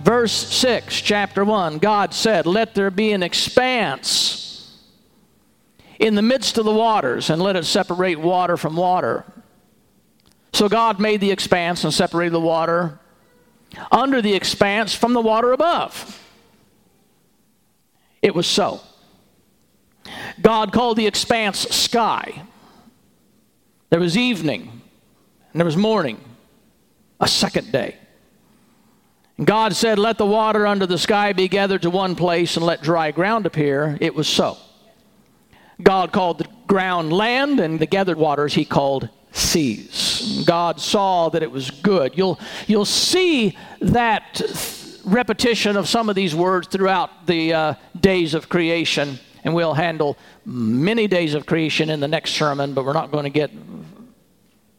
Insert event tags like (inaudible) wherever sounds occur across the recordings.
Verse 6, chapter 1 God said, Let there be an expanse in the midst of the waters, and let it separate water from water. So God made the expanse and separated the water under the expanse from the water above. It was so. God called the expanse sky. There was evening, and there was morning, a second day. God said, Let the water under the sky be gathered to one place and let dry ground appear. It was so. God called the ground land, and the gathered waters he called seas. God saw that it was good. You'll, you'll see that repetition of some of these words throughout the uh, days of creation, and we'll handle many days of creation in the next sermon, but we're not going to get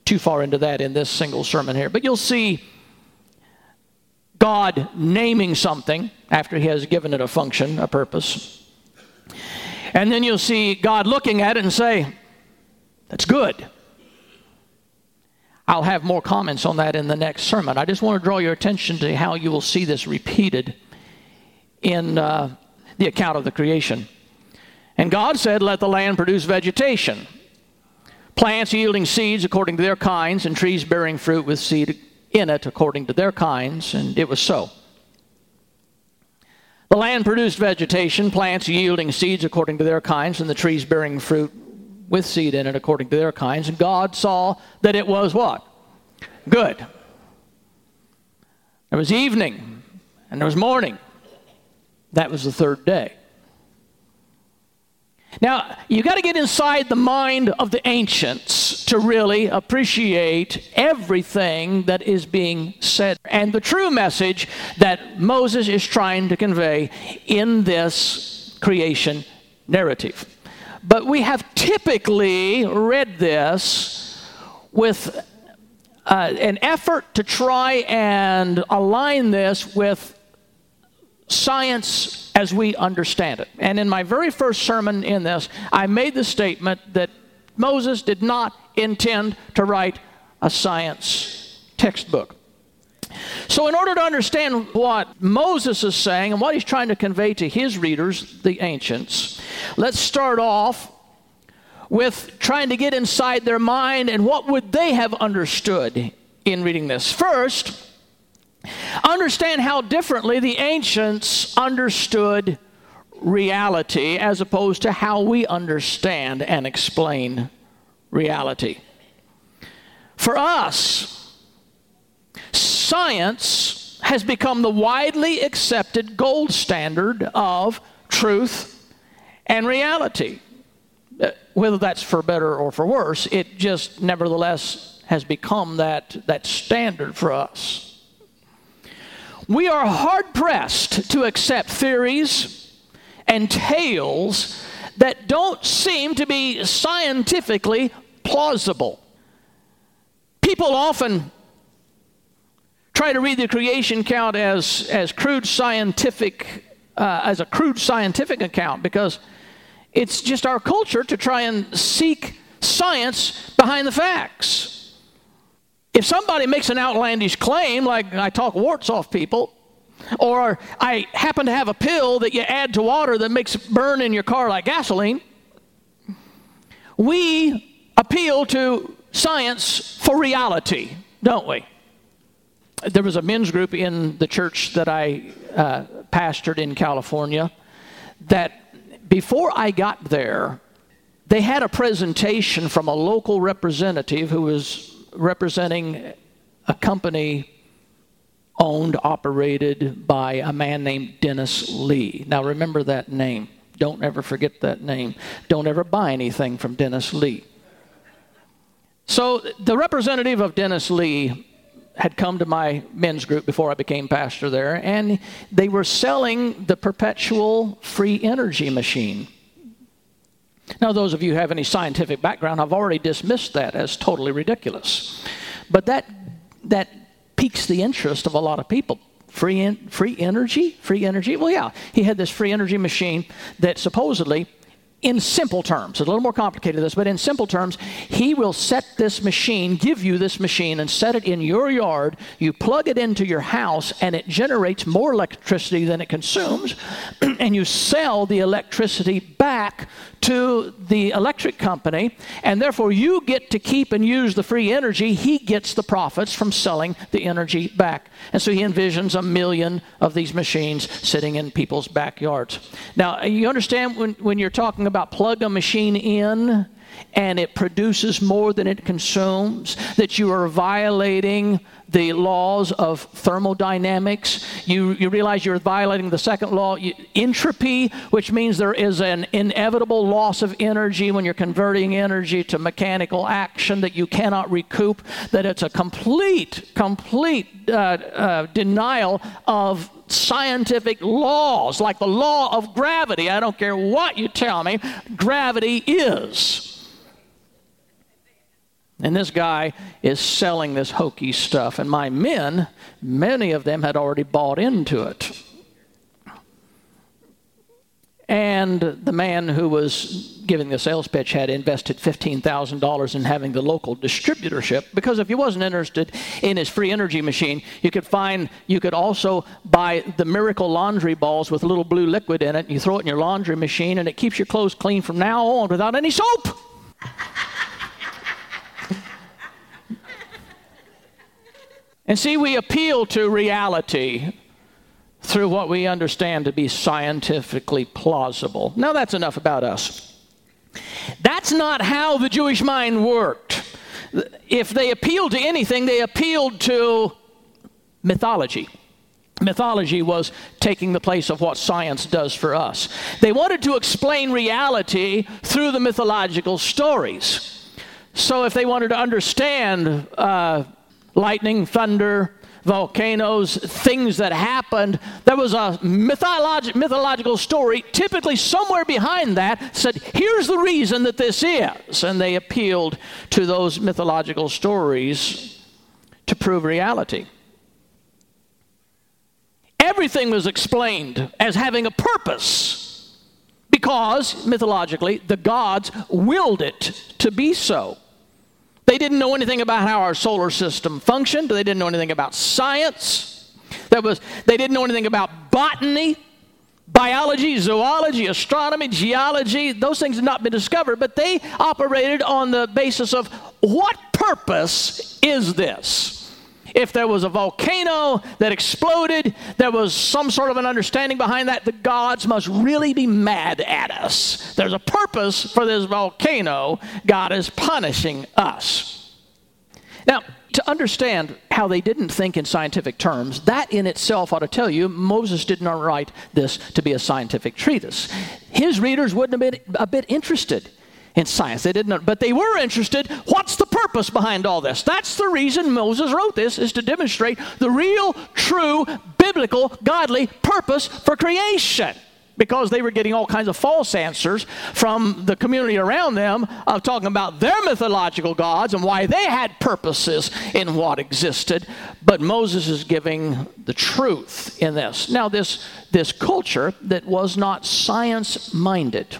too far into that in this single sermon here. But you'll see God naming something after He has given it a function, a purpose. And then you'll see God looking at it and say, That's good. I'll have more comments on that in the next sermon. I just want to draw your attention to how you will see this repeated in uh, the account of the creation. And God said, Let the land produce vegetation, plants yielding seeds according to their kinds, and trees bearing fruit with seed in it according to their kinds. And it was so. The land produced vegetation, plants yielding seeds according to their kinds, and the trees bearing fruit with seed in it according to their kinds. And God saw that it was what? Good. There was evening and there was morning. That was the third day. Now, you got to get inside the mind of the ancients to really appreciate everything that is being said and the true message that Moses is trying to convey in this creation narrative. But we have typically read this with uh, an effort to try and align this with science as we understand it. And in my very first sermon in this, I made the statement that Moses did not intend to write a science textbook. So, in order to understand what Moses is saying and what he's trying to convey to his readers, the ancients, let's start off with trying to get inside their mind and what would they have understood in reading this. First, understand how differently the ancients understood reality as opposed to how we understand and explain reality. For us, science has become the widely accepted gold standard of truth and reality. Uh, whether that's for better or for worse, it just nevertheless has become that, that standard for us. We are hard pressed to accept theories and tales that don't seem to be scientifically plausible. People often try to read the creation account as, as crude scientific, uh, as a crude scientific account because it's just our culture to try and seek science behind the facts. If somebody makes an outlandish claim, like I talk warts off people, or I happen to have a pill that you add to water that makes it burn in your car like gasoline, we appeal to science for reality, don't we? there was a men's group in the church that I uh, pastored in California that before I got there, they had a presentation from a local representative who was representing a company owned, operated by a man named Dennis Lee. Now remember that name. Don't ever forget that name. Don't ever buy anything from Dennis Lee. So the representative of Dennis Lee had come to my men's group before I became pastor there, and they were selling the perpetual free energy machine. Now, those of you who have any scientific background I've already dismissed that as totally ridiculous. But that, that piques the interest of a lot of people. Free, in, free energy? Free energy? Well, yeah. He had this free energy machine that supposedly in simple terms, it's a little more complicated than this, but in simple terms, he will set this machine, give you this machine, and set it in your yard. You plug it into your house, and it generates more electricity than it consumes, (clears throat) and you sell the electricity back to the electric company, and therefore you get to keep and use the free energy. He gets the profits from selling the energy back. And so he envisions a million of these machines sitting in people's backyards. Now, you understand when, when you're talking about plug a machine in and it produces more than it consumes, that you are violating the laws of thermodynamics. You, you realize you're violating the second law, you, entropy, which means there is an inevitable loss of energy when you're converting energy to mechanical action that you cannot recoup, that it's a complete, complete uh, uh, denial of scientific laws, like the law of gravity. I don't care what you tell me, gravity is. And this guy is selling this hokey stuff. And my men, many of them had already bought into it. And the man who was giving the sales pitch had invested $15,000 in having the local distributorship because if he wasn't interested in his free energy machine, you could find, you could also buy the miracle laundry balls with little blue liquid in it. You throw it in your laundry machine and it keeps your clothes clean from now on without any soap. And see, we appeal to reality through what we understand to be scientifically plausible. Now, that's enough about us. That's not how the Jewish mind worked. If they appealed to anything, they appealed to mythology. Mythology was taking the place of what science does for us. They wanted to explain reality through the mythological stories. So, if they wanted to understand uh, lightning, thunder, volcanoes, things that happened. There was a mythologi- mythological story, typically somewhere behind that, said, here's the reason that this is. And they appealed to those mythological stories to prove reality. Everything was explained as having a purpose because, mythologically, the gods willed it to be so. They didn't know anything about how our solar system functioned. They didn't know anything about science. That was, they didn't know anything about botany, biology, zoology, astronomy, geology. Those things had not been discovered, but they operated on the basis of what purpose is this? If there was a volcano that exploded, there was some sort of an understanding behind that. The gods must really be mad at us. There's a purpose for this volcano. God is punishing us. Now, to understand how they didn't think in scientific terms, that in itself ought to tell you Moses did not write this to be a scientific treatise. His readers wouldn't have been a bit interested in science. They didn't, but they were interested. What's the purpose behind all this? That's the reason Moses wrote this is to demonstrate the real, true, biblical, godly purpose for creation. Because they were getting all kinds of false answers from the community around them of talking about their mythological gods and why they had purposes in what existed. But Moses is giving the truth in this. Now, this, this culture that was not science minded,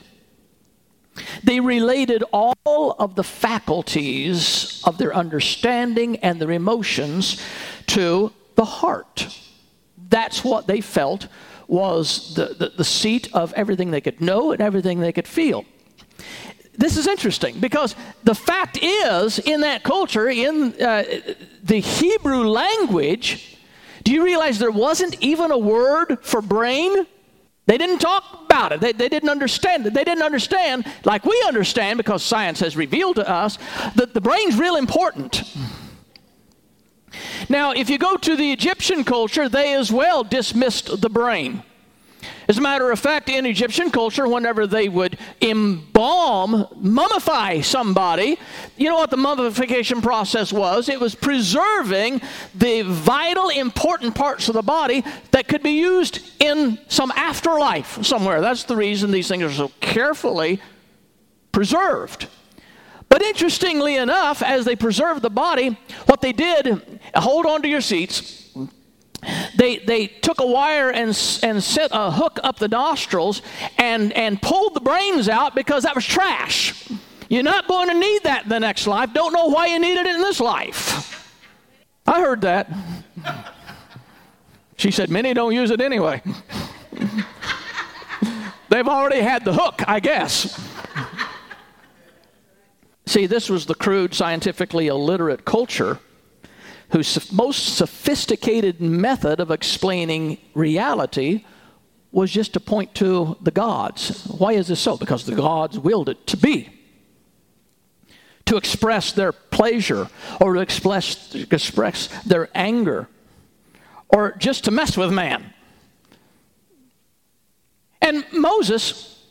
they related all of the faculties of their understanding and their emotions to the heart. That's what they felt was the, the, the, seat of everything they could know and everything they could feel. This is interesting because the fact is, in that culture, in uh, the Hebrew language, do you realize there wasn't even a word for brain? They didn't talk about it. They, they didn't understand it. They didn't understand, like we understand, because science has revealed to us, that the brain's real important. Now, if you go to the Egyptian culture, they as well dismissed the brain. As a matter of fact, in Egyptian culture, whenever they would embalm, mummify somebody, you know what the mummification process was? It was preserving the vital, important parts of the body that could be used in some afterlife somewhere. That's the reason these things are so carefully preserved. But interestingly enough, as they preserved the body, what they did, hold on to your seats they, they took a wire and, and set a hook up the nostrils and, and pulled the brains out because that was trash. You're not going to need that in the next life. Don't know why you needed it in this life. I heard that. She said, Many don't use it anyway. (laughs) They've already had the hook, I guess. See, this was the crude, scientifically illiterate culture whose most sophisticated method of explaining reality was just to point to the gods. Why is this so? Because the gods willed it to be. To express their pleasure or to express, express their anger or just to mess with man. And Moses,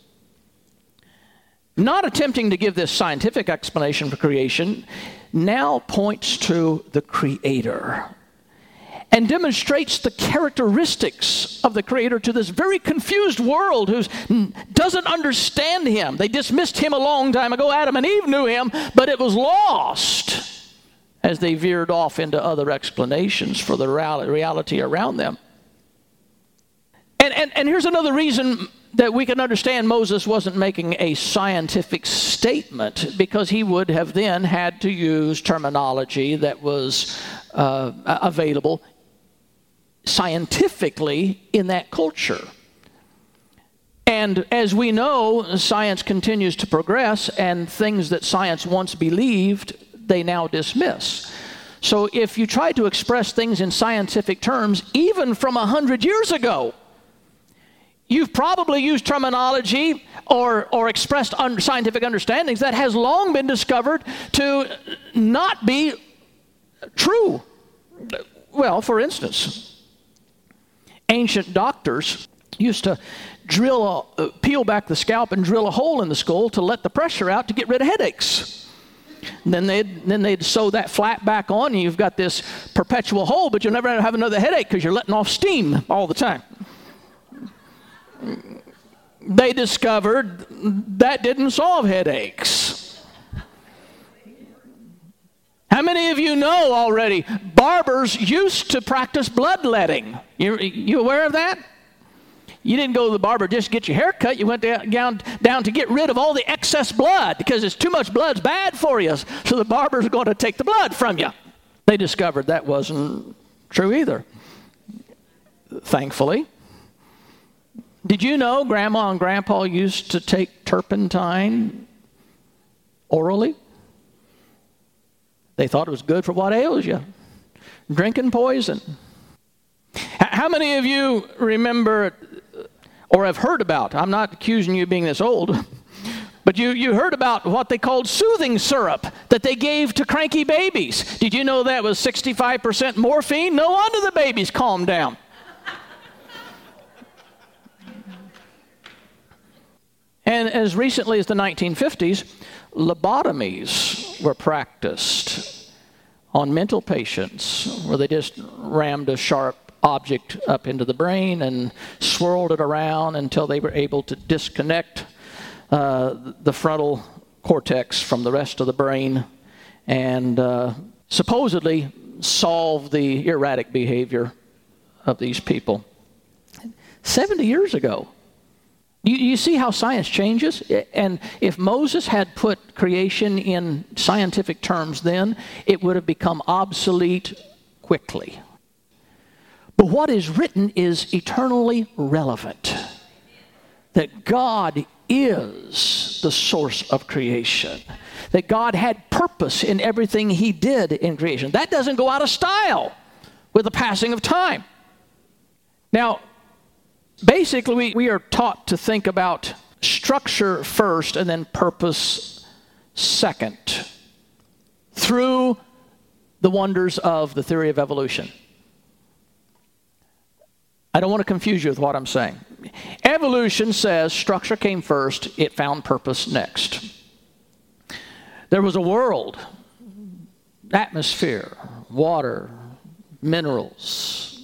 not attempting to give this scientific explanation for creation, now points to the Creator and demonstrates the characteristics of the Creator to this very confused world who doesn't understand Him. They dismissed Him a long time ago. Adam and Eve knew Him, but it was lost as they veered off into other explanations for the reality around them. And, and, and here's another reason that we can understand Moses wasn't making a scientific statement because he would have then had to use terminology that was uh, available scientifically in that culture. And as we know, science continues to progress, and things that science once believed, they now dismiss. So if you try to express things in scientific terms, even from a hundred years ago, you've probably used terminology or, or expressed un- scientific understandings that has long been discovered to not be true. Well, for instance, ancient doctors used to drill a, uh, peel back the scalp and drill a hole in the skull to let the pressure out to get rid of headaches. And then they'd, then they'd sew that flat back on, and you've got this perpetual hole, but you'll never have another headache because you're letting off steam all the time they discovered that didn't solve headaches. How many of you know already barbers used to practice bloodletting? You, you aware of that? You didn't go to the barber just to get your hair cut. You went down, down to get rid of all the excess blood because it's too much blood's bad for you. So the barber's going to take the blood from you. They discovered that wasn't true either. Thankfully, did you know grandma and grandpa used to take turpentine orally? They thought it was good for what ails you. Drinking poison. How many of you remember or have heard about? I'm not accusing you of being this old, (laughs) but you, you heard about what they called soothing syrup that they gave to cranky babies. Did you know that was 65% morphine? No wonder the babies calmed down. And as recently as the 1950s, lobotomies were practiced on mental patients where they just rammed a sharp object up into the brain and swirled it around until they were able to disconnect uh, the frontal cortex from the rest of the brain and uh, supposedly solve the erratic behavior of these people. 70 years ago. You, you see how science changes? And if Moses had put creation in scientific terms then, it would have become obsolete quickly. But what is written is eternally relevant. That God is the source of creation. That God had purpose in everything He did in creation. That doesn't go out of style with the passing of time. Now, basically, we, we are taught to think about structure first and then purpose second through the wonders of the theory of evolution. I don't want to confuse you with what I'm saying. Evolution says structure came first, it found purpose next. There was a world, atmosphere, water, minerals,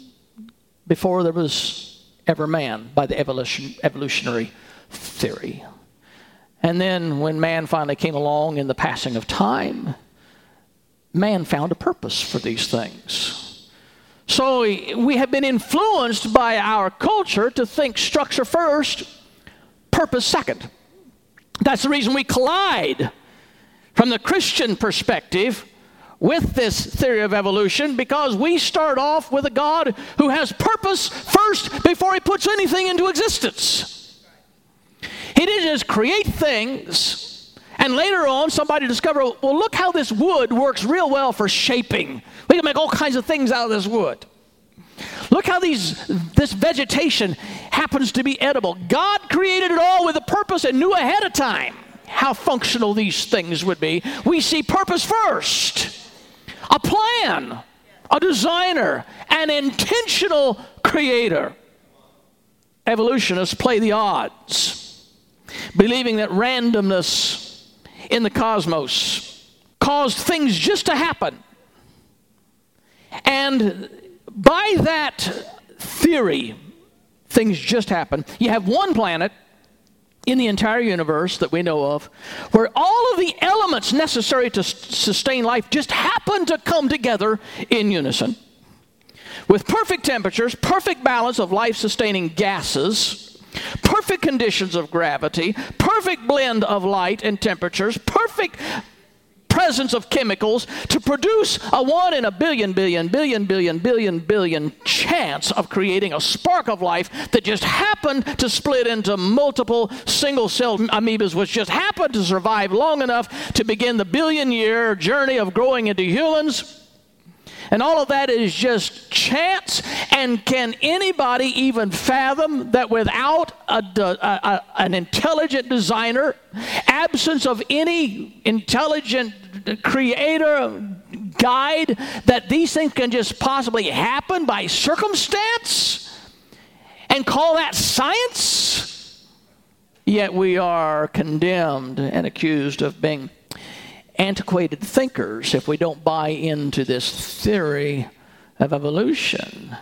before there was ever man by the evolution, evolutionary theory. And then when man finally came along in the passing of time, man found a purpose for these things. So we have been influenced by our culture to think structure first, purpose second. That's the reason we collide from the Christian perspective with this theory of evolution because we start off with a God who has purpose first before he puts anything into existence. He didn't just create things and later on, somebody discovered, well, look how this wood works real well for shaping. We can make all kinds of things out of this wood. Look how these, this vegetation happens to be edible. God created it all with a purpose and knew ahead of time how functional these things would be. We see purpose first, a plan, a designer, an intentional creator. Evolutionists play the odds, believing that randomness in the cosmos caused things just to happen. And by that theory, things just happen. You have one planet in the entire universe that we know of where all of the elements necessary to sustain life just happen to come together in unison. With perfect temperatures, perfect balance of life sustaining gases, perfect conditions of gravity, perfect blend of light and temperatures, perfect presence of chemicals to produce a one in a billion, billion, billion, billion, billion, billion chance of creating a spark of life that just happened to split into multiple single cell amoebas, which just happened to survive long enough to begin the billion year journey of growing into humans. And all of that is just chance. And can anybody even fathom that without a, a, a, an intelligent designer, absence of any intelligent creator, guide, that these things can just possibly happen by circumstance? And call that science? Yet we are condemned and accused of being antiquated thinkers if we don't buy into this theory of evolution.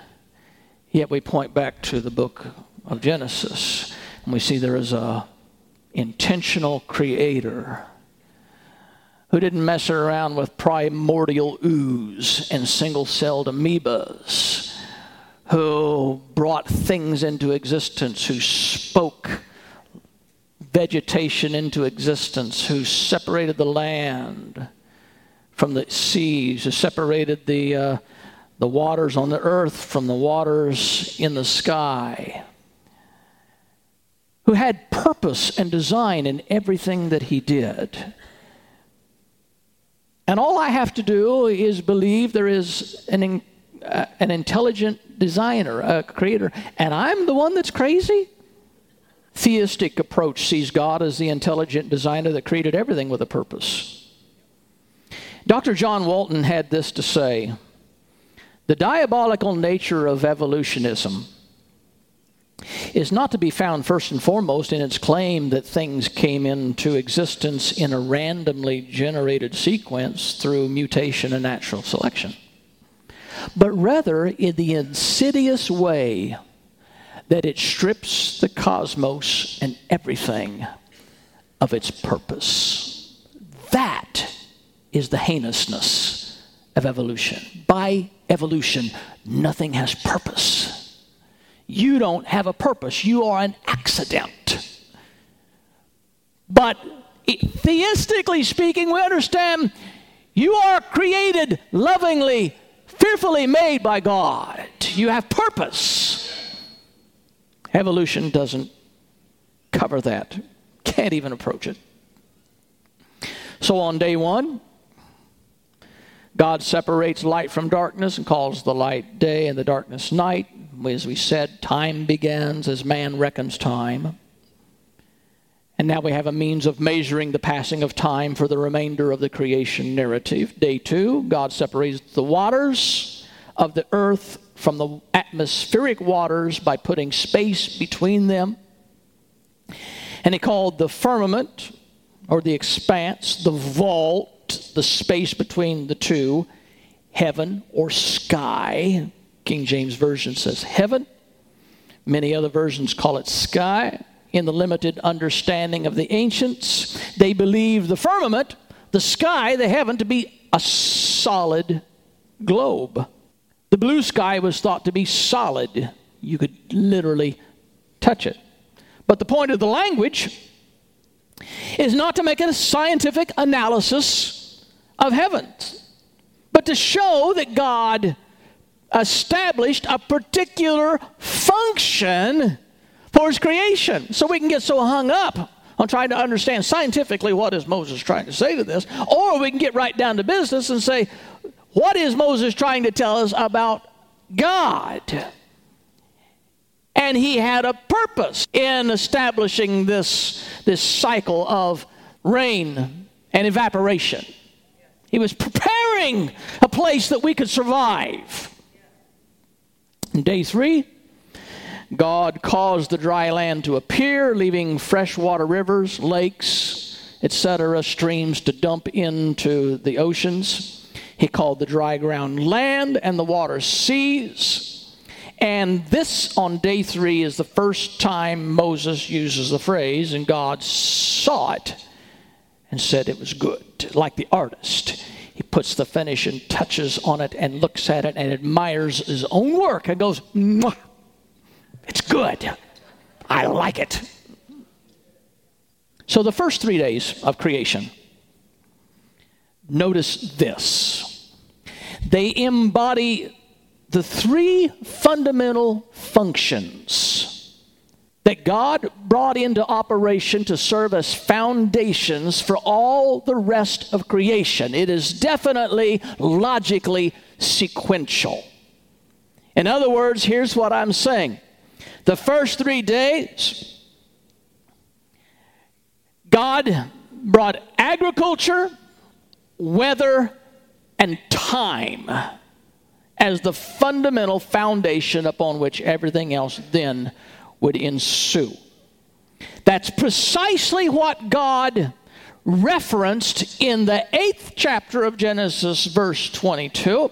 Yet we point back to the book of Genesis and we see there is a intentional creator who didn't mess around with primordial ooze and single-celled amoebas who brought things into existence who spoke vegetation into existence, who separated the land from the seas, who separated the, uh, the waters on the earth from the waters in the sky, who had purpose and design in everything that he did. And all I have to do is believe there is an, uh, an intelligent designer, a creator, and I'm the one that's crazy? theistic approach sees God as the intelligent designer that created everything with a purpose. Dr. John Walton had this to say The diabolical nature of evolutionism is not to be found first and foremost in its claim that things came into existence in a randomly generated sequence through mutation and natural selection, but rather in the insidious way that it strips the cosmos and everything of its purpose. That is the heinousness of evolution. By evolution, nothing has purpose. You don't have a purpose, you are an accident. But theistically speaking, we understand you are created lovingly, fearfully made by God. You have purpose. Evolution doesn't cover that, can't even approach it. So on day one, God separates light from darkness and calls the light day and the darkness night. As we said, time begins as man reckons time. And now we have a means of measuring the passing of time for the remainder of the creation narrative. Day two, God separates the waters of the earth from the atmospheric waters by putting space between them. And he called the firmament or the expanse, the vault, the space between the two, heaven or sky. King James Version says heaven. Many other versions call it sky. In the limited understanding of the ancients, they believed the firmament, the sky, the heaven, to be a solid globe. The blue sky was thought to be solid. You could literally touch it. But the point of the language is not to make a scientific analysis of heaven, but to show that God established a particular function for his creation. So we can get so hung up on trying to understand scientifically what is Moses trying to say to this, or we can get right down to business and say, what is Moses trying to tell us about God? And he had a purpose in establishing this, this cycle of rain and evaporation. He was preparing a place that we could survive. Day three, God caused the dry land to appear, leaving freshwater rivers, lakes, etc., streams to dump into the oceans. He called the dry ground land and the water seas. And this on day three is the first time Moses uses the phrase, and God saw it and said it was good, like the artist. He puts the finish and touches on it and looks at it and admires his own work and goes, It's good. I like it. So, the first three days of creation, notice this. They embody the three fundamental functions that God brought into operation to serve as foundations for all the rest of creation. It is definitely logically sequential. In other words, here's what I'm saying the first three days, God brought agriculture, weather, and time as the fundamental foundation upon which everything else then would ensue. That's precisely what God referenced in the eighth chapter of Genesis, verse 22.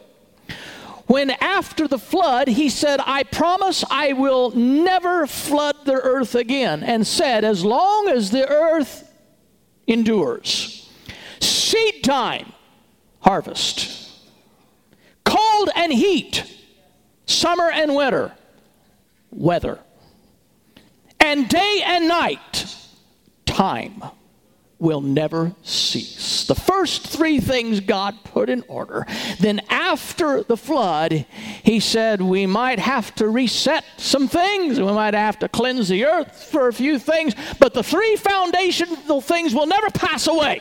When after the flood, he said, I promise I will never flood the earth again, and said, As long as the earth endures, seed time, harvest cold and heat, summer and winter, weather, and day and night, time will never cease. The first three things God put in order. Then, after the flood, He said we might have to reset some things. We might have to cleanse the earth for a few things. But the three foundational things will never pass away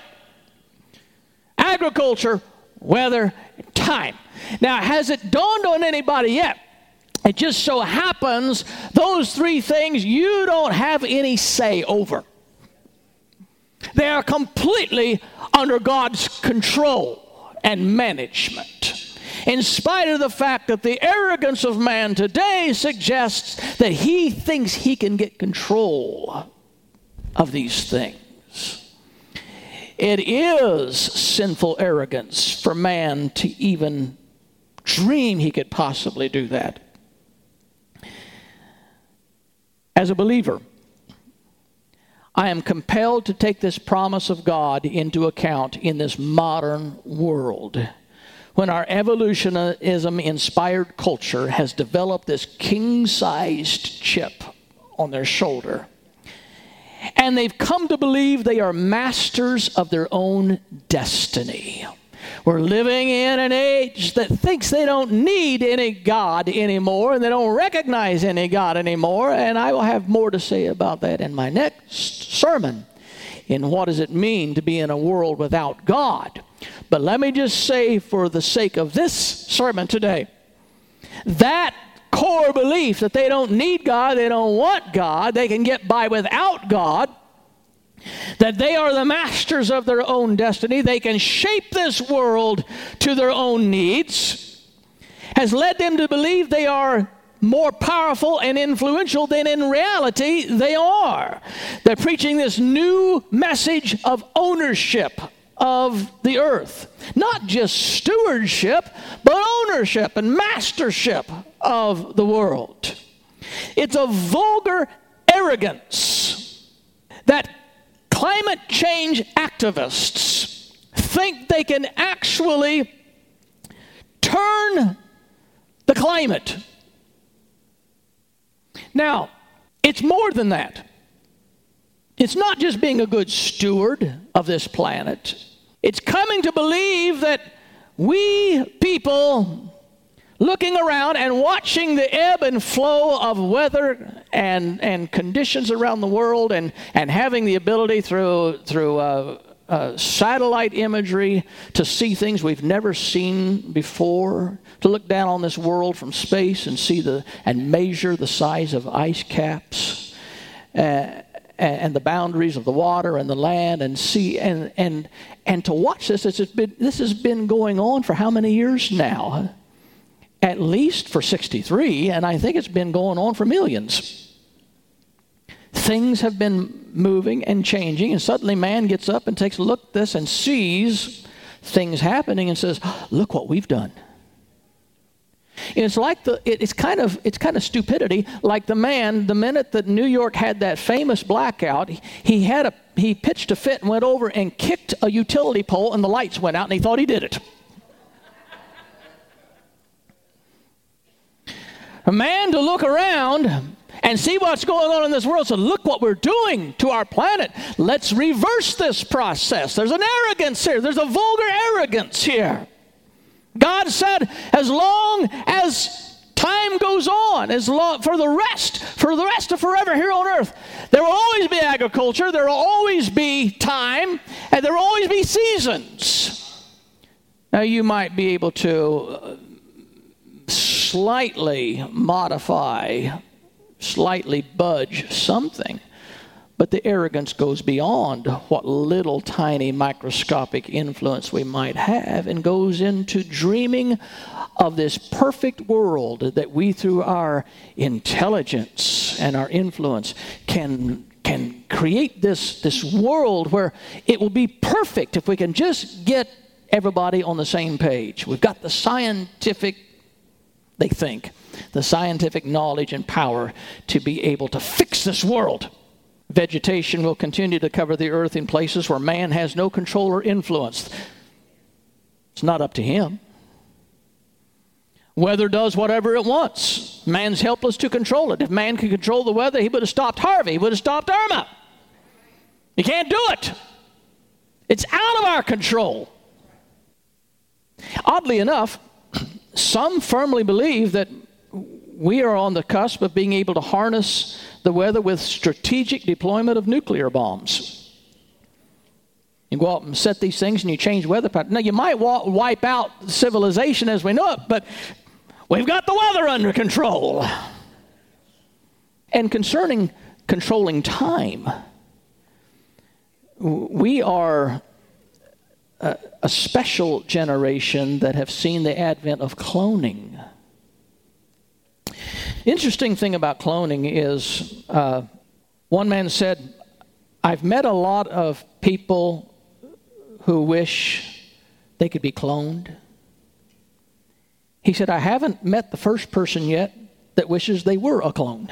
agriculture, weather, time. Now, has it dawned on anybody yet? It just so happens those three things you don't have any say over. They are completely under God's control and management. In spite of the fact that the arrogance of man today suggests that he thinks he can get control of these things. It is sinful arrogance for man to even dream he could possibly do that. As a believer, I am compelled to take this promise of God into account in this modern world when our evolutionism inspired culture has developed this king sized chip on their shoulder. And they've come to believe they are masters of their own destiny. We're living in an age that thinks they don't need any God anymore and they don't recognize any God anymore. And I will have more to say about that in my next sermon. In what does it mean to be in a world without God? But let me just say, for the sake of this sermon today, that core belief that they don't need God, they don't want God, they can get by without God that they are the masters of their own destiny. They can shape this world to their own needs. has led them to believe they are more powerful and influential than in reality they are. They're preaching this new message of ownership of the earth. Not just stewardship, but ownership and mastership of the world. It's a vulgar arrogance that climate change activists think they can actually turn the climate. Now, it's more than that. It's not just being a good steward of this planet, it's coming to believe that we people looking around and watching the ebb and flow of weather and, and conditions around the world and, and having the ability through, through uh, uh, satellite imagery to see things we've never seen before, to look down on this world from space and see the and measure the size of ice caps. Uh, and the boundaries of the water and the land and see and and and to watch this this has been this has been going on for how many years now at least for 63 and i think it's been going on for millions things have been moving and changing and suddenly man gets up and takes a look at this and sees things happening and says look what we've done and it's like the it's kind of it's kind of stupidity. Like the man, the minute that New York had that famous blackout, he had a he pitched a fit and went over and kicked a utility pole, and the lights went out, and he thought he did it. A man to look around and see what's going on in this world. So look what we're doing to our planet. Let's reverse this process. There's an arrogance here. There's a vulgar arrogance here. God said, as long as time goes on, as long for the rest, for the rest of forever here on earth, there will always be agriculture, there will always be time, and there will always be seasons. Now you might be able to uh, slightly modify, slightly budge something but the arrogance goes beyond what little tiny microscopic influence we might have and goes into dreaming of this perfect world that we, through our intelligence and our influence, can can create this, this world where it will be perfect if we can just get everybody on the same page. We've got the scientific, they think, the scientific knowledge and power to be able to fix this world. Vegetation will continue to cover the earth in places where man has no control or influence. It's not up to him. Weather does whatever it wants. Man's helpless to control it. If man could control the weather, he would have stopped Harvey, he would have stopped Irma. He can't do it. It's out of our control. Oddly enough, some firmly believe that we are on the cusp of being able to harness the weather with strategic deployment of nuclear bombs. You go out and set these things and you change weather patterns. Now, you might wa- wipe out civilization as we know it, but we've got the weather under control. And concerning controlling time, we are a, a special generation that have seen the advent of cloning. Interesting thing about cloning is uh, one man said, I've met a lot of people who wish they could be cloned. He said, I haven't met the first person yet that wishes they were a clone.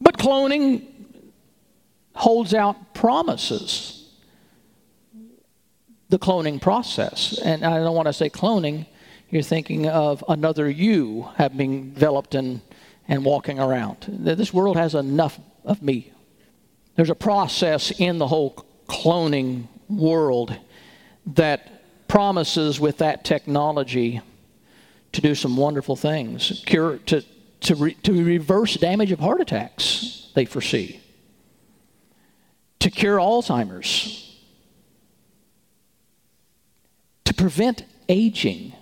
But cloning holds out promises. The cloning process. And I don't want to say cloning, you're thinking of another you having developed and, and walking around. This world has enough of me. There's a process in the whole cloning world that promises with that technology to do some wonderful things, cure to to, re, to reverse damage of heart attacks. They foresee to cure Alzheimer's, to prevent aging.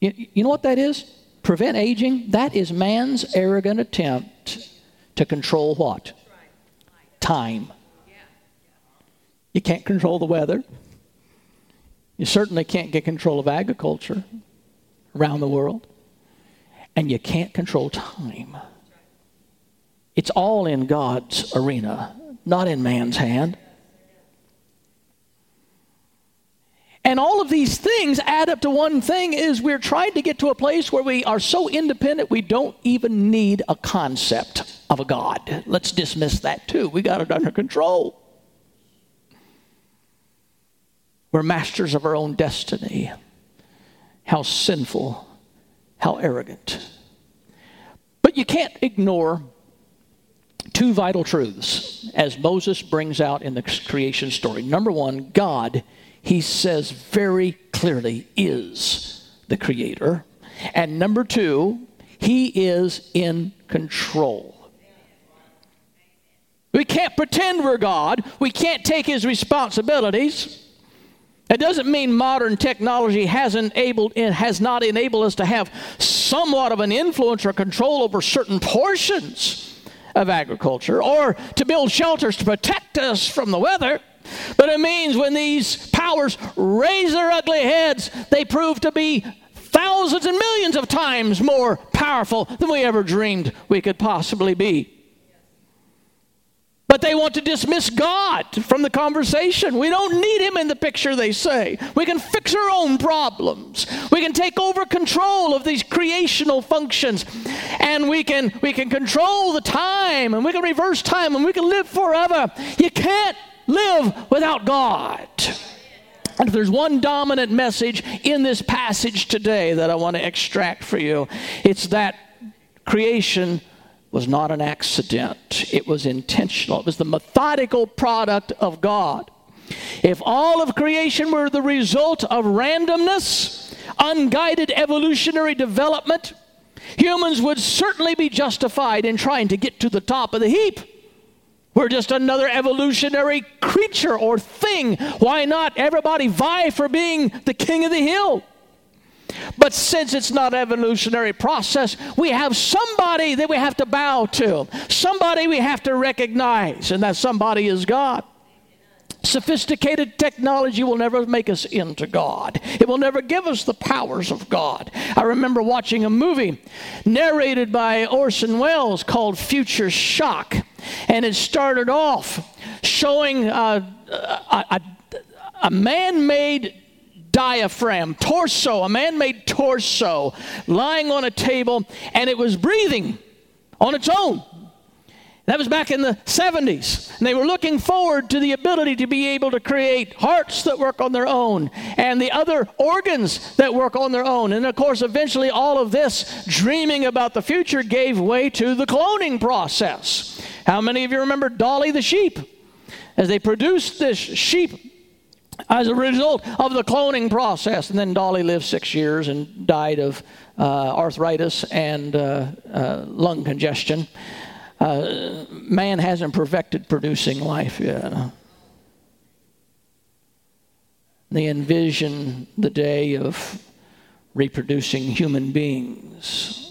You, you know what that is? Prevent aging? That is man's arrogant attempt to control what? Time. You can't control the weather. You certainly can't get control of agriculture around the world. And you can't control time. It's all in God's arena, not in man's hand. And all of these things add up to one thing is we're trying to get to a place where we are so independent we don't even need a concept of a God. Let's dismiss that too. We got it under control. We're masters of our own destiny. How sinful, how arrogant. But you can't ignore two vital truths as Moses brings out in the creation story. Number one, God he says very clearly is the creator. And number two, he is in control. We can't pretend we're God. We can't take his responsibilities. It doesn't mean modern technology hasn't enabled, has not enabled us to have somewhat of an influence or control over certain portions of agriculture or to build shelters to protect us from the weather. But it means when these powers raise their ugly heads, they prove to be thousands and millions of times more powerful than we ever dreamed we could possibly be. But they want to dismiss God from the conversation. We don't need Him in the picture, they say. We can fix our own problems. We can take over control of these creational functions. And we can, we can control the time, and we can reverse time, and we can live forever. You can't live without God. And if there's one dominant message in this passage today that I want to extract for you, it's that creation was not an accident, it was intentional, it was the methodical product of God. If all of creation were the result of randomness, unguided evolutionary development, humans would certainly be justified in trying to get to the top of the heap. We're just another evolutionary creature or thing. Why not everybody vie for being the king of the hill? But since it's not evolutionary process, we have somebody that we have to bow to, somebody we have to recognize, and that somebody is God. Sophisticated technology will never make us into God. It will never give us the powers of God. I remember watching a movie narrated by Orson Welles called Future Shock, and it started off showing uh, a, a, a man made diaphragm, torso, a man made torso lying on a table, and it was breathing on its own. That was back in the 70s. And they were looking forward to the ability to be able to create hearts that work on their own and the other organs that work on their own. And of course, eventually, all of this dreaming about the future gave way to the cloning process. How many of you remember Dolly the sheep? As they produced this sheep as a result of the cloning process. And then Dolly lived six years and died of uh, arthritis and uh, uh, lung congestion uh, man hasn't perfected producing life yet. They envision the day of reproducing human beings.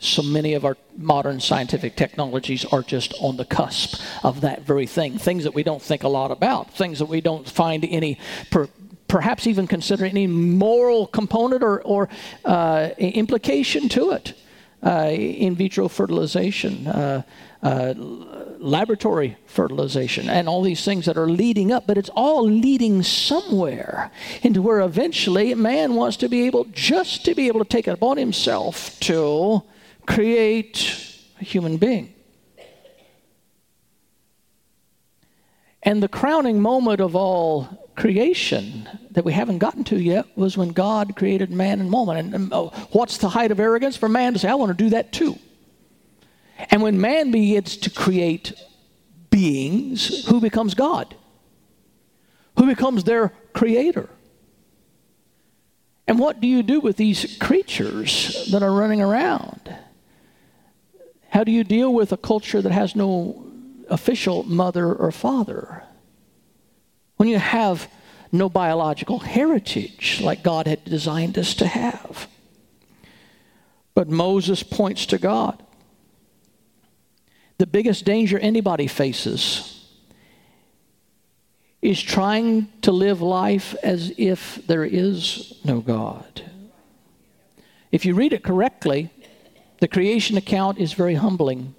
So many of our modern scientific technologies are just on the cusp of that very thing. Things that we don't think a lot about, things that we don't find any per, perhaps even consider any moral component or, or uh, implication to it uh, in vitro fertilization, uh, uh, laboratory fertilization, and all these things that are leading up, but it's all leading somewhere into where eventually man wants to be able, just to be able to take it upon himself to create a human being. And the crowning moment of all creation that we haven't gotten to yet was when God created man and woman. And, oh, what's the height of arrogance for man to say, I want to do that too? And when man begins to create beings, who becomes God? Who becomes their creator? And what do you do with these creatures that are running around? How do you deal with a culture that has no official mother or father? when you have no biological heritage like God had designed us to have. But Moses points to God. The biggest danger anybody faces is trying to live life as if there is no God. If you read it correctly, the creation account is very humbling.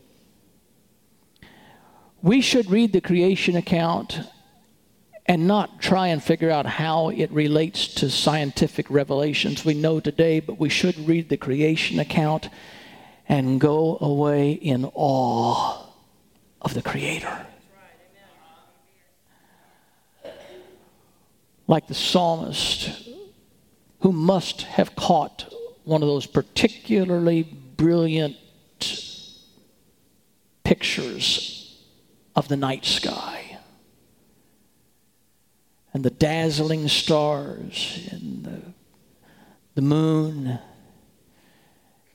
We should read the creation account and not try and figure out how it relates to scientific revelations we know today, but we should read the creation account and go away in awe of the Creator. Like the psalmist who must have caught one of those particularly brilliant pictures of the night sky and the dazzling stars and the, the moon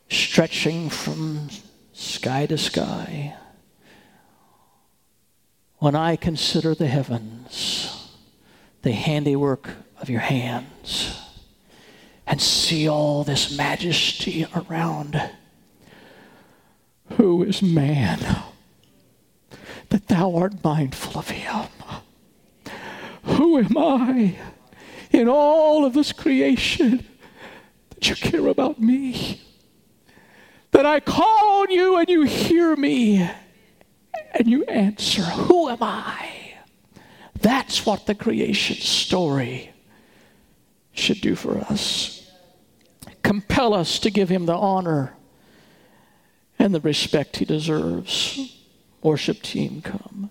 stretching from sky to sky. When I consider the heavens, the handiwork of your hands, and see all this majesty around, who is man that thou art mindful of him? Who am I in all of this creation that you care about me? That I call on you and you hear me and you answer, Who am I? That's what the creation story should do for us. Compel us to give him the honor and the respect he deserves. Worship team, come.